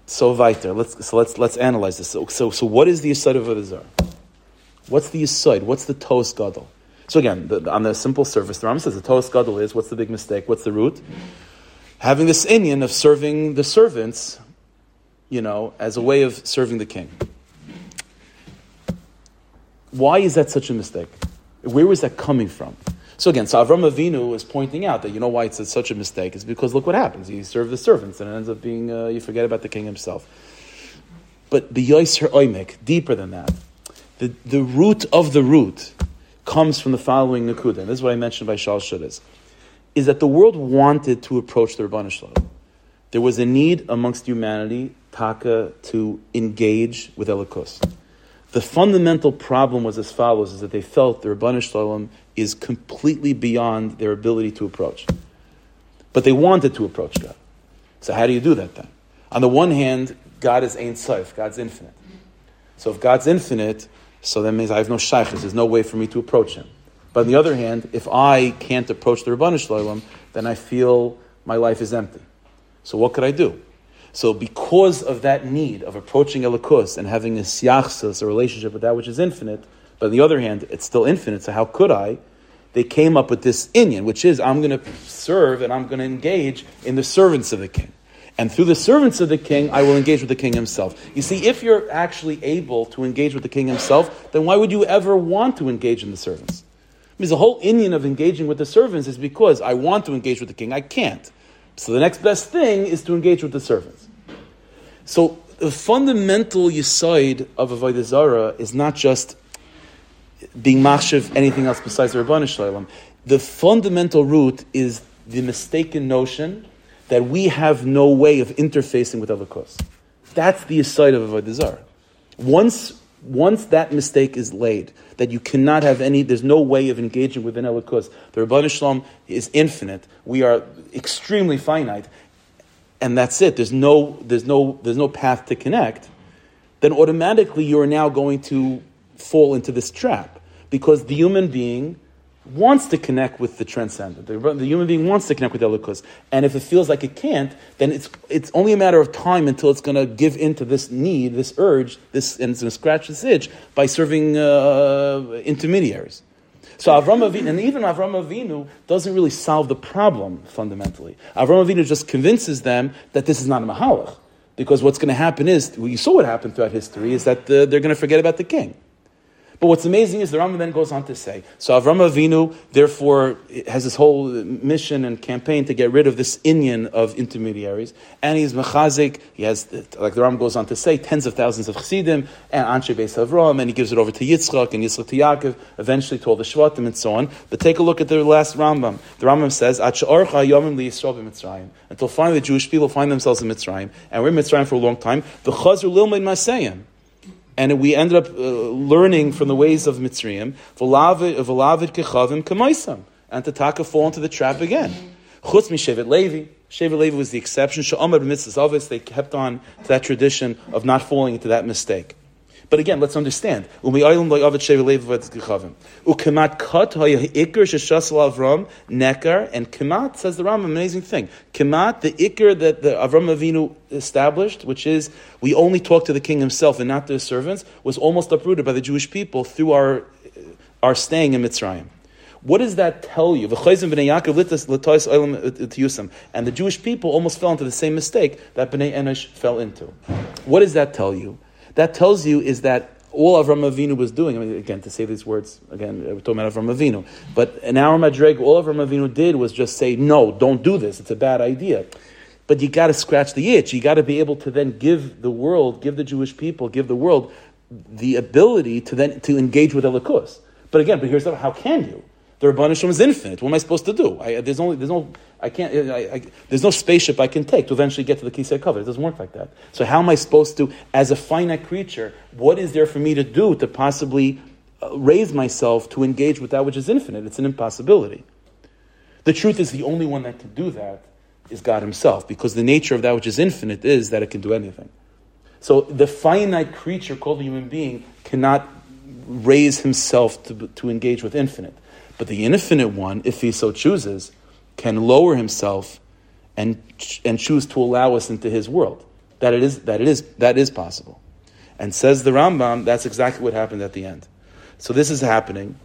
So weiter, let's so let's let's analyze this. So so, so what is the Yisod of Avodah What's the Yisod? What's the Tos Gadol? So again, the, on the simple surface, the Rambam says the Toas Gadol is what's the big mistake? What's the root? Having this inyan of serving the servants, you know, as a way of serving the king. Why is that such a mistake? Where was that coming from? So again, so Avram Avinu is pointing out that you know why it's such a mistake is because look what happens. You serve the servants and it ends up being uh, you forget about the king himself. But the Yisr Oimek, deeper than that, the, the root of the root comes from the following Nakuda, and this is what I mentioned by Shal Shudas, is that the world wanted to approach the Rabbanu Shalom. There was a need amongst humanity, Taka, to engage with Elikus. The fundamental problem was as follows, is that they felt the Rabbanu Shalom is completely beyond their ability to approach. But they wanted to approach God. So how do you do that then? On the one hand, God is Ein Sof, God's infinite. So if God's infinite, so that means I have no shaykhs. There's no way for me to approach him. But on the other hand, if I can't approach the Rabbanu Shalom, then I feel my life is empty. So what could I do? So because of that need of approaching Elikus and having a siyachsas, a relationship with that which is infinite, but on the other hand, it's still infinite, so how could I? They came up with this inyan, which is I'm going to serve and I'm going to engage in the servants of the king and through the servants of the king, I will engage with the king himself. You see, if you're actually able to engage with the king himself, then why would you ever want to engage in the servants? Because the whole inyan of engaging with the servants is because I want to engage with the king, I can't. So the next best thing is to engage with the servants. So the fundamental yisoid of Avodah Zarah is not just being machshav anything else besides the Rabbanu Shalom. The fundamental root is the mistaken notion that we have no way of interfacing with Elikos. That's the aside of Avodah Zarah. Once, once that mistake is laid, that you cannot have any, there's no way of engaging within Elikos. The Rabban Shalom is infinite. We are extremely finite. And that's it. There's no, there's no, there's no path to connect. Then automatically you are now going to fall into this trap. Because the human being wants to connect with the transcendent. The, the, human being wants to connect with Elikus. And if it feels like it can't, then it's, it's only a matter of time until it's going to give in to this need, this urge, this, and it's going to scratch this itch by serving uh, intermediaries. So Avram Avinu, and even Avram Avinu doesn't really solve the problem fundamentally. Avram Avinu just convinces them that this is not a mahalach. Because what's going to happen is, well, you saw what happened throughout history, is that uh, they're going to forget about the king. But what's amazing is the Rambam then goes on to say, so Avram Avinu therefore has this whole mission and campaign to get rid of this Inyan of intermediaries, and he's mechazik. He has, like the Rambam goes on to say, tens of thousands of chassidim and Anshe Beis Avram, and he gives it over to Yitzchak and Yitzchak to Yaakov, eventually to all the Shvatim and so on. But take a look at the last Rambam. The Rambam says, until finally the Jewish people find themselves in Mitzrayim, and we're in Mitzrayim for a long time. The Chazar Lilmaid Masayim and we ended up uh, learning from the ways of Mitzrayim, and to taka fall into the trap again. Chutz Shevet Levi. Shevet Levi was the exception. Sha'amar b'mitzvahs They kept on to that tradition of not falling into that mistake. But again, let's understand. Ukemat kat ikr sheshasal Avram nekar and kemat says the Ram amazing thing. Kemat the ikr that the Avram Avinu established, which is we only talk to the king himself and not to his servants, was almost uprooted by the Jewish people through our our staying in Mitzrayim. What does that tell you? And the Jewish people almost fell into the same mistake that Bnei Enosh fell into. What does that tell you? That tells you is that all Avram Avinu was doing, I mean, again, to say these words, again, we're talking about Avram Avinu, but in our Madreg, all Avram Avinu did was just say, no, don't do this, it's a bad idea. But you got to scratch the itch. You got to be able to then give the world, give the Jewish people, give the world the ability to then to engage with Elikus. But again, but here's how can you? The Rabban is infinite. What am I supposed to do? I, there's only there's no I can't I, I, there's no spaceship I can take to eventually get to the Kisei cover. It doesn't work like that. So how am I supposed to, as a finite creature, what is there for me to do to possibly uh, raise myself to engage with that which is infinite? It's an impossibility. The truth is, the only one that can do that is God Himself, because the nature of that which is infinite is that it can do anything. So the finite creature called a human being cannot raise himself to, to engage with infinite. But the infinite one, if he so chooses, can lower himself and, and choose to allow us into his world. That it is, that it is, that is possible. And says the Rambam, that's exactly what happened at the end. So this is happening.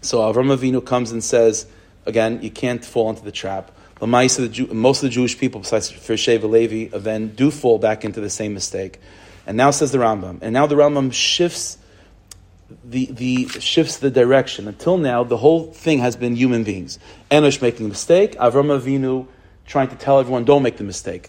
So Avram Avinu comes and says, again, you can't fall into the trap. Most of the Jewish people, besides for Levi, then do fall back into the same mistake. And now says the Rambam. And now the Rambam shifts the, the shifts the direction. Until now, the whole thing has been human beings. Enosh making a mistake, Avram Avinu trying to tell everyone, don't make the mistake.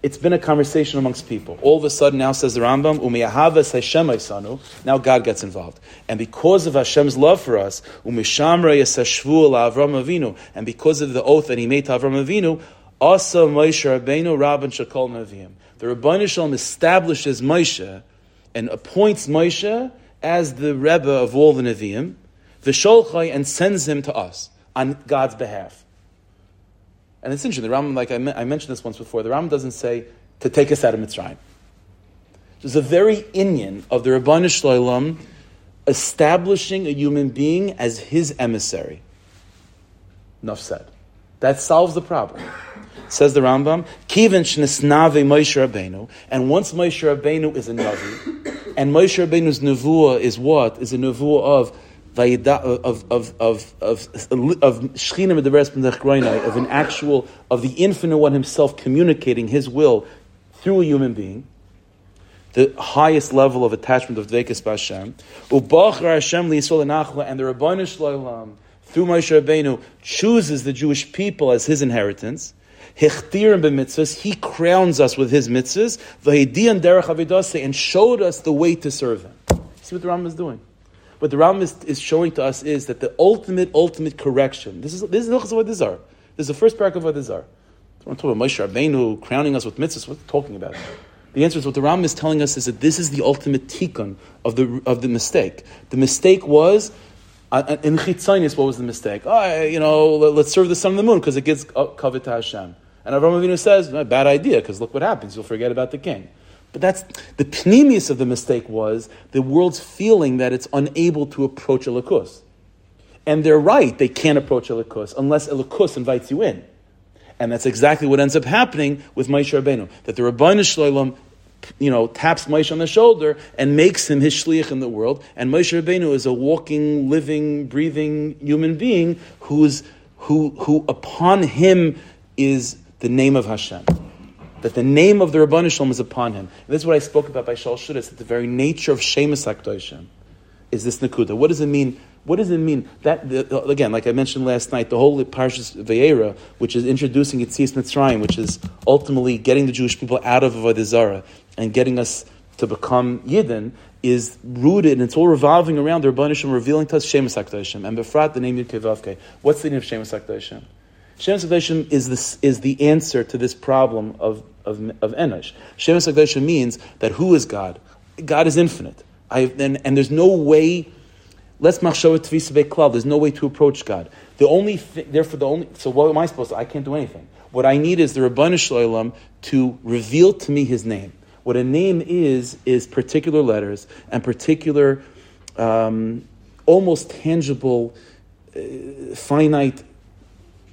It's been a conversation amongst people. All of a sudden, now says the Rambam, Umiyahavas Hashem now God gets involved. And because of Hashem's love for us, Umishamra Yasashvu Avram Avinu, and because of the oath that he made to Avram Avinu, Asa Moshe Rabbeinu Rabban Shakol Nevi'im. The Rabban Shalom establishes Moshe and appoints Moshe as the Rebbe of all the Nevi'im, Visholchai, and sends him to us on God's behalf. And it's interesting, the Ram, like I, I, mentioned this once before, the Ram doesn't say to take us out of Mitzrayim. There's a very Inyan of the Rabban Shloim establishing a human being as his emissary. Enough said. That solves the problem. Says the Rambam, Kivin shnisnave Moshe Rabbeinu, and once Moshe Rabbeinu is a Navi, and Moshe Rabbeinu's Nevuah is what? Is a Nevuah of of of of of of an actual of the infinite one himself communicating his will through a human being, the highest level of attachment of Dvekis Bashem, Ubachra Hashem Li'Yisrael and the Rabbanu Shloim through Moshe Rabbeinu chooses the Jewish people as his inheritance. Hechtirim b'mitzvahs, he crowns us with his mitzvahs, v'hedian derech avidase, and showed us the way to serve him. See what the Rambam is doing? What the Rambam is, is, showing to us is that the ultimate, ultimate correction, this is, this is what these are. This is the first paragraph of what these are. We're talking about Moshe Rabbeinu crowning us with mitzvahs. What are talking about? The answer is what the Rambam is telling us is that this is the ultimate tikkun of the, of the mistake. The mistake was uh, in Chitzainis, what was the mistake? Oh, you know, let's serve the sun and the moon because it gives covet to Hashem. And Avram Avinu says, eh, bad idea, because look what happens. You'll forget about the king. But that's the pnimius of the mistake was the world's feeling that it's unable to approach Elikus. And they're right, they can't approach Elikus unless Elikus invites you in. And that's exactly what ends up happening with Moshe Rabbeinu. That the Rabbeinu Shloim, you know, taps Moshe on the shoulder and makes him his shliach in the world. And Moshe Rabbeinu is a walking, living, breathing human being who's, who, who upon him is the name of Hashem. That the name of the Rabban Shalom is upon him. And this is what I spoke about by Shal Shudas, that the very nature of Shemus HaKdoshim is this Nakuda. What does it mean? What does it mean? That the, again, like I mentioned last night, the whole Parshas Va'eira, which is introducing Yitzis Mitzrayim, which is ultimately getting the Jewish people out of Avodah and getting us to become Yidden, is rooted and it's all revolving around the Rabban Shalom revealing to us Shemus HaKdoshim and Befrat the name Yud. What's the name of Shemus HaKdoshim? HaKadoshim is, is the answer to this problem of, of, of Enosh. HaKadoshim means that who is God? God is infinite. I, and, and there's no way, Let's beklal. There's no way to approach God. The only, th- therefore, the only. So what am I supposed to? I can't do anything. What I need is the Rabbanu Shalom to reveal to me His name. What a name is is particular letters and particular, um, almost tangible, uh, finite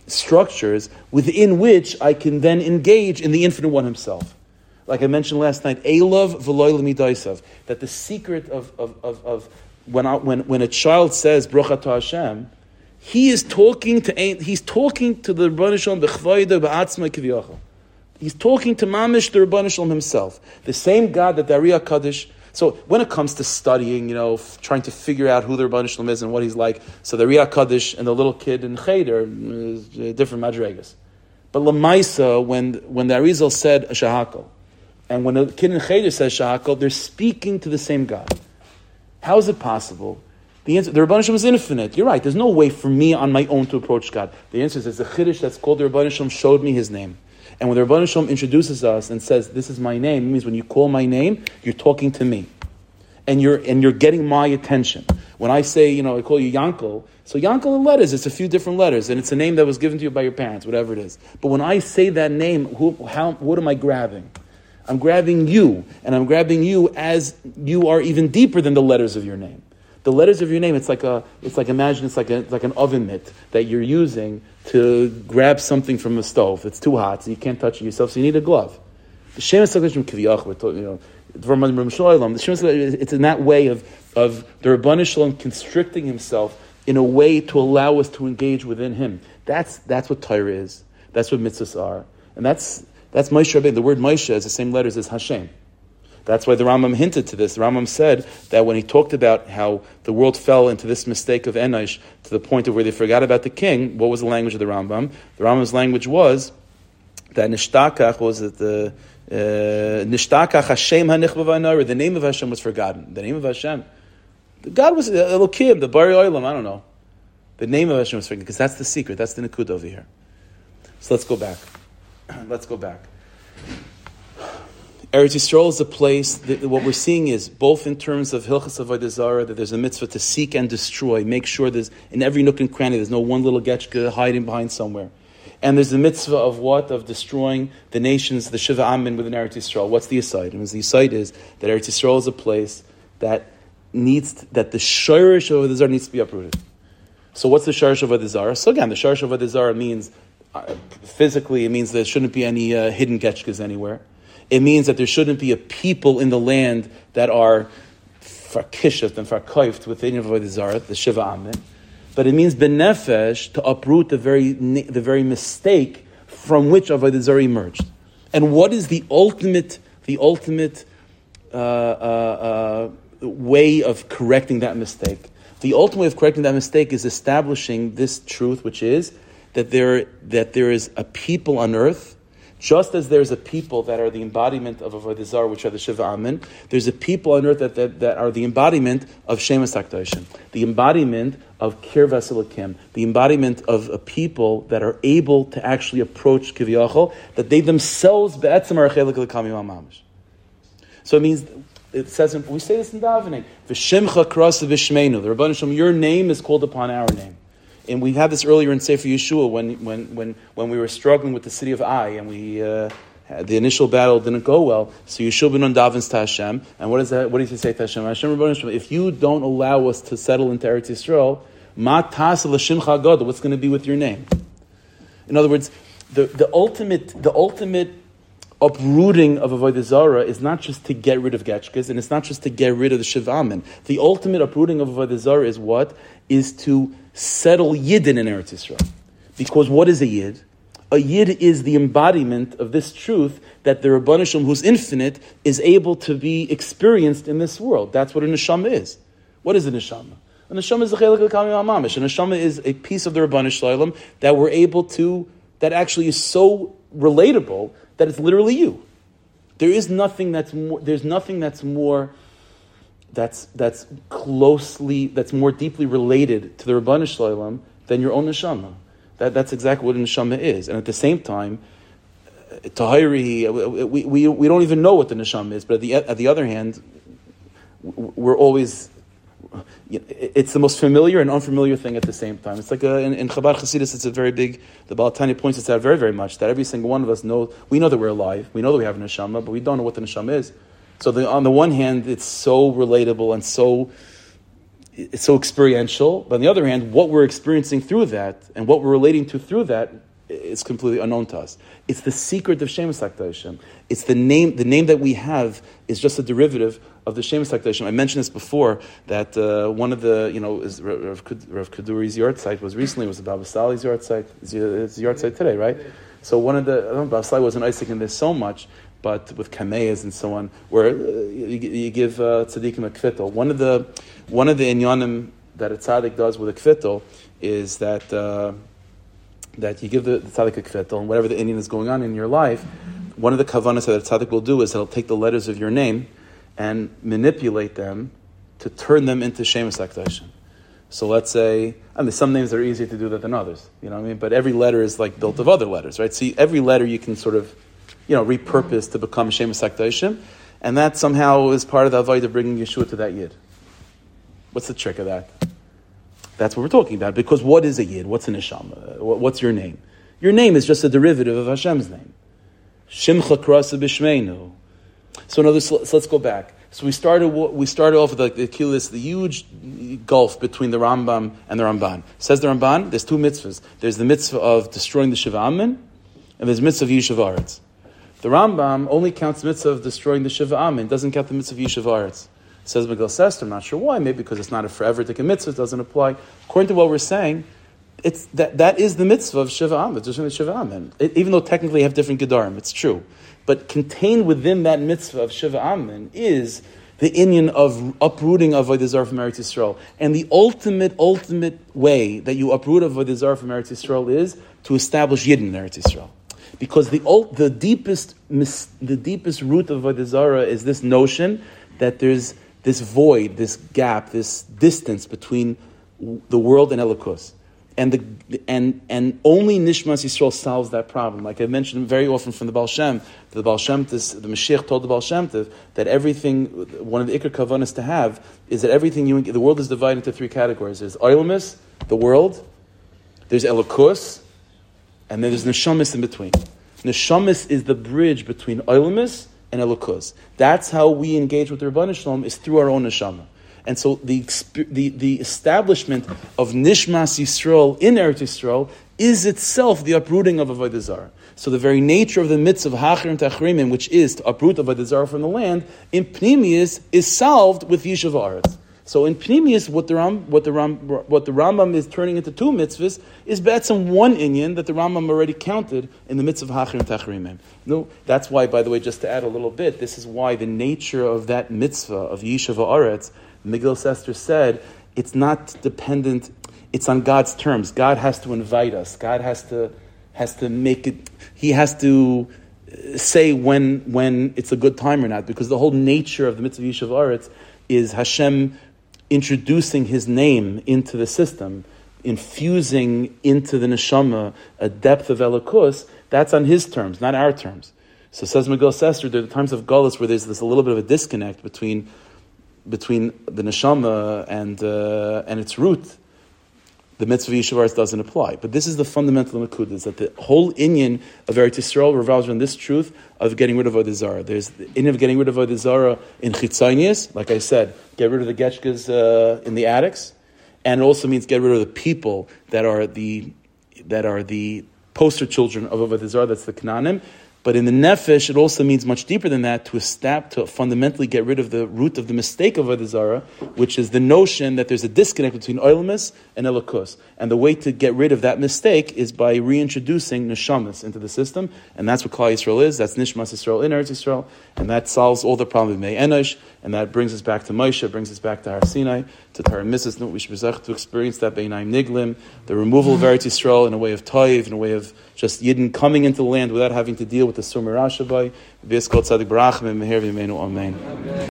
structures within which I can then engage in the infinite one Himself like I mentioned last night, Elov v'loy that the secret of, of, of, of when, I, when, when a child says Bracha to Hashem, he is talking to he's talking to the Rebbeinu Shalom b'chvayda ba'atzma kiviyachal. He's talking to Mamish the Rebbeinu Shalom himself, the same God that Ari Kaddish. So when it comes to studying, you know, f- trying to figure out who the Rebbeinu Shalom is and what he's like, so the Riyah Kaddish and the little kid in Cheder is uh, different madregas. But Lamaisa, when when the Arizal said Shahakal, and when a kid in Cheder says Shahakal, they're speaking to the same God. How is it possible? The answer, the Rabban is infinite. You're right. There's no way for me on my own to approach God. The answer is, it's a chiddush that's called the Rabban Shalom showed me His name. And when the Rabban Shalom introduces us and says, "This is my name," it means when you call my name, you're talking to me, and you're and you're getting my attention. When I say, you know, I call you Yankel, so Yankel in letters, it's a few different letters, and it's a name that was given to you by your parents, whatever it is. But when I say that name, who, how, what am I grabbing? I'm grabbing you, and I'm grabbing you as you are even deeper than the letters of your name. The letters of your name, it's like a, it's like imagine it's like a, it's like an oven mitt that you're using to grab something from a stove. It's too hot, so you can't touch it yourself. So you need a glove. The Shem from Kiviyach, you know, shailam, the sham it's in that way of of the Rabbanah Shalom constricting himself in a way to allow us to engage within him. That's that's what Torah is. That's what mitzvahs are, and that's that's Moshe Rabbeinu. The word Moshe is the same letters as Hashem. That's why the Rambam hinted to this. The Rambam said that when he talked about how the world fell into this mistake of Enosh to the point of where they forgot about the king, what was the language of the Rambam? The Rambam's language was that Nishtakach was that the uh, Nishtakach Hashem Hanichbavanar, the name of Hashem was forgotten. The name of Hashem. God was Elokim, the Bari Oilam, I don't know. The name of Hashem was forgotten because that's the secret. That's the Nikud over here. So let's go back. Let's go back. Eretz Yisrael is a place that what we're seeing is both in terms of Hilchas Avodah that there's a mitzvah to seek and destroy, make sure there's in every nook and cranny there's no one little getchka hiding behind somewhere. And there's the mitzvah of what? Of destroying the nations, the Shiva Amin within Eretz Yisrael. What's the aside? And the aside is that Eretz Yisrael is a place that needs to, that the shirish of the Zara needs to be uprooted. So what's the shirish of the Zara? So again, the shirish of the Zara means uh, physically, it means there shouldn't be any uh, hidden getchkas anywhere. It means that there shouldn't be a people in the land that are farkishet and farkoift within the Zara, the Shiva Amin. But it means benefesh to uproot the very, the very mistake from which Avodah Zarah emerged. And what is the ultimate, the ultimate uh, uh, uh, way of correcting that mistake? The ultimate way of correcting that mistake is establishing this truth, which is that there, that there is a people on earth, just as there's a people that are the embodiment of Avodah Zarah, which are the Shiva Amin, there's a people on earth that, that, that are the embodiment of Shemus HaKadoshim, the embodiment of Kir Vasilikim, the embodiment of a people that are able to actually approach Kiviyachol, that they themselves be'etzim are chelik mamish. So it means it says we say this in davening. V'shimcha krasa v'shmeinu. The Rabban your name is called upon our name. And we had this earlier in Sefer Yehoshua when, when, when, when we were struggling with the city of Ai and we, uh, the initial battle didn't go well. So Yehoshua ben davens to Hashem. And what, is that, what does he say to Hashem? Hashem, if you don't allow us to settle into Eretz Yisrael, ma tas what's going to be with your name? In other words, the, the ultimate, the ultimate uprooting of Avodah Zarah is not just to get rid of Getchkas, and it's not just to get rid of the Shivamin. The ultimate uprooting of Avodah Zarah is what? Is to settle Yidden in Eretz Yisrael. Because what is a Yid? A Yid is the embodiment of this truth that the Rabbanishim, who's infinite, is able to be experienced in this world. That's what a Neshama is. What is a Neshama? A Neshama is a Chelik Mamish. A Neshama is a piece of the Rabbanish that we're able to, that actually is so relatable that it's literally you. There is nothing that's more, there's nothing that's more that's, that's closely, that's more deeply related to the Rabbanu Shalom than your own neshama. That, that's exactly what a neshama is. And at the same time, uh, Tahiri, we, we, we don't even know what the neshama is, but at the, at the other hand, we're always, it's the most familiar and unfamiliar thing at the same time. It's like a, in, in Chabad Hasidus, it's a very big, the Baal HaTanya points this out very, very much, that every single one of us know, we know that we're alive, we know that we have a neshama, but we don't know what the neshama is. So the, on the one hand, it's so relatable and so, it's so experiential, but on the other hand, what we're experiencing through that and what we're relating to through that is completely unknown to us. It's the secret of Shemus HaKadoshim. It's the name, the name that we have is just a derivative of the Shemus HaKadoshim. I mentioned this before, that uh, one of the, you know, is Rav, Rav Kaduri's yahrzeit was recently, was the Baba Sali's yahrzeit. It's, yahrzeit today, right? So one of the, I don't know, Baba Sali wasn't Isaac in this so much, but with kameas and so on, where uh, you, you, give uh, tzaddikim a kvittel. One of the, one of the inyanim that a tzaddik does with a kvittel is that, uh, that you give the, the tzaddik a kvittel, and whatever the inyan is going on in your life, one of the kavanas that a tzaddik will do is he'll take the letters of your name and manipulate them to turn them into Shemus HaKadoshim. So let's say, I mean, some names are easier to do that than others, you know what I mean? But every letter is like built of other letters, right? See, every letter you can sort of, you know, repurposed to become Shemus HaKadoshim, and that somehow is part of the avoid of bringing Yeshua to that Yid. What's the trick of that? That's what we're talking about. Because what is a Yid? What's an Neshama? What's your name? Your name is just a derivative of Hashem's name. Shimcha krasa b'shmeinu. So, in other so let's go back. So we started. We started off with the, the kilis, the huge gulf between the Rambam and the Ramban. Says the Ramban, there's two mitzvahs. There's the mitzvah of destroying the Shiva Amen, and there's mitzvah of Yishuv Aretz. The Rambam only counts the mitzvah of destroying the Shiva Amen, doesn't count the mitzvah of Aretz. Says Megillas Esther, I'm not sure why, maybe because it's not a forever a mitzvah, it doesn't apply. According to what we're saying, it's that, that is the mitzvah of Shiva Amen, destroying the Shiva Amen. It, even though technically have different Gedarim, it's true. But contained within that mitzvah of Shiva Amen is the inyan of uprooting of Avodah from Eretz Yisrael. And the ultimate, ultimate way that you uproot of Avodah from Eretz Yisrael is to establish Yidden in Eretz Yisrael. Because the, the, deepest, the deepest root of Avodah is this notion that there's this void, this gap, this distance between the world and Elikus and the and and only Nishmas Yisrael solves that problem. Like I mentioned very often from the Baal Shem, the Baal Shem, the Mashiach told the Baal Shem that everything, one of the ikar kavanas to have is that everything you the world is divided into three categories. There's Oilmus, the world. There's Elokus, and then there's Neshamis in between. Neshamis is the bridge between Oilmus and Elokus. That's how we engage with the Rabban Shalom is through our own neshama. And so the, the, the establishment of Nishmas Yisrael in Eretz Yisrael is itself the uprooting of Avodah Zarah. So the very nature of the mitzvah of Hachrim Tachrimim, which is to uproot Avodah Zarah from the land, in Pnimius is solved with Yishuv Aretz. So in Pnimius, what the, Ram, what, the Ram, what the Rambam is turning into two mitzvahs is some one inyan that the Rambam already counted in the mitzvah of Hachrim Tachrimim. No, that's why, by the way, just to add a little bit, this is why the nature of that mitzvah of Yishuv Aretz Megillas Esther said, it's not dependent, it's on God's terms. God has to invite us. God has to, has to make it, He has to uh, say when, when it's a good time or not, because the whole nature of the mitzvah Yishuv Aretz is Hashem introducing His name into the system, infusing into the neshama a depth of elikus. That's on His terms, not our terms. So says Megillas Esther, there are times of Gullus where there's this a little bit of a disconnect between between the neshama and uh, and its root, the mitzvah Yishuv doesn't apply. But this is the fundamental nakud, is that the whole inyan of Eretz Yisrael revolves around this truth of getting rid of Avodah There's the inyan of getting rid of Avodah in Chitzanias, like I said, get rid of the Getchkas uh, in the attics, and it also means get rid of the people that are the that are the poster children of Avodah that's the Canaanim, but in the nefesh, it also means much deeper than that to stop, to fundamentally get rid of the root of the mistake of Adizara, which is the notion that there's a disconnect between Oilmus and Elokus. And the way to get rid of that mistake is by reintroducing Neshamas into the system. And that's what Klal Yisrael is. That's Nishmas Yisrael in Eretz Yisrael. And that solves all the problems of Mei Enosh. And that brings us back to Moshe, brings us back to Har Sinai, to Torah Mises, we should to experience that Beinaim Niglim, the removal of Eretz Yisrael in a way of Toiv, in a way of just Yidden coming into the land without having to deal with the Sumer V'yimenu Amen.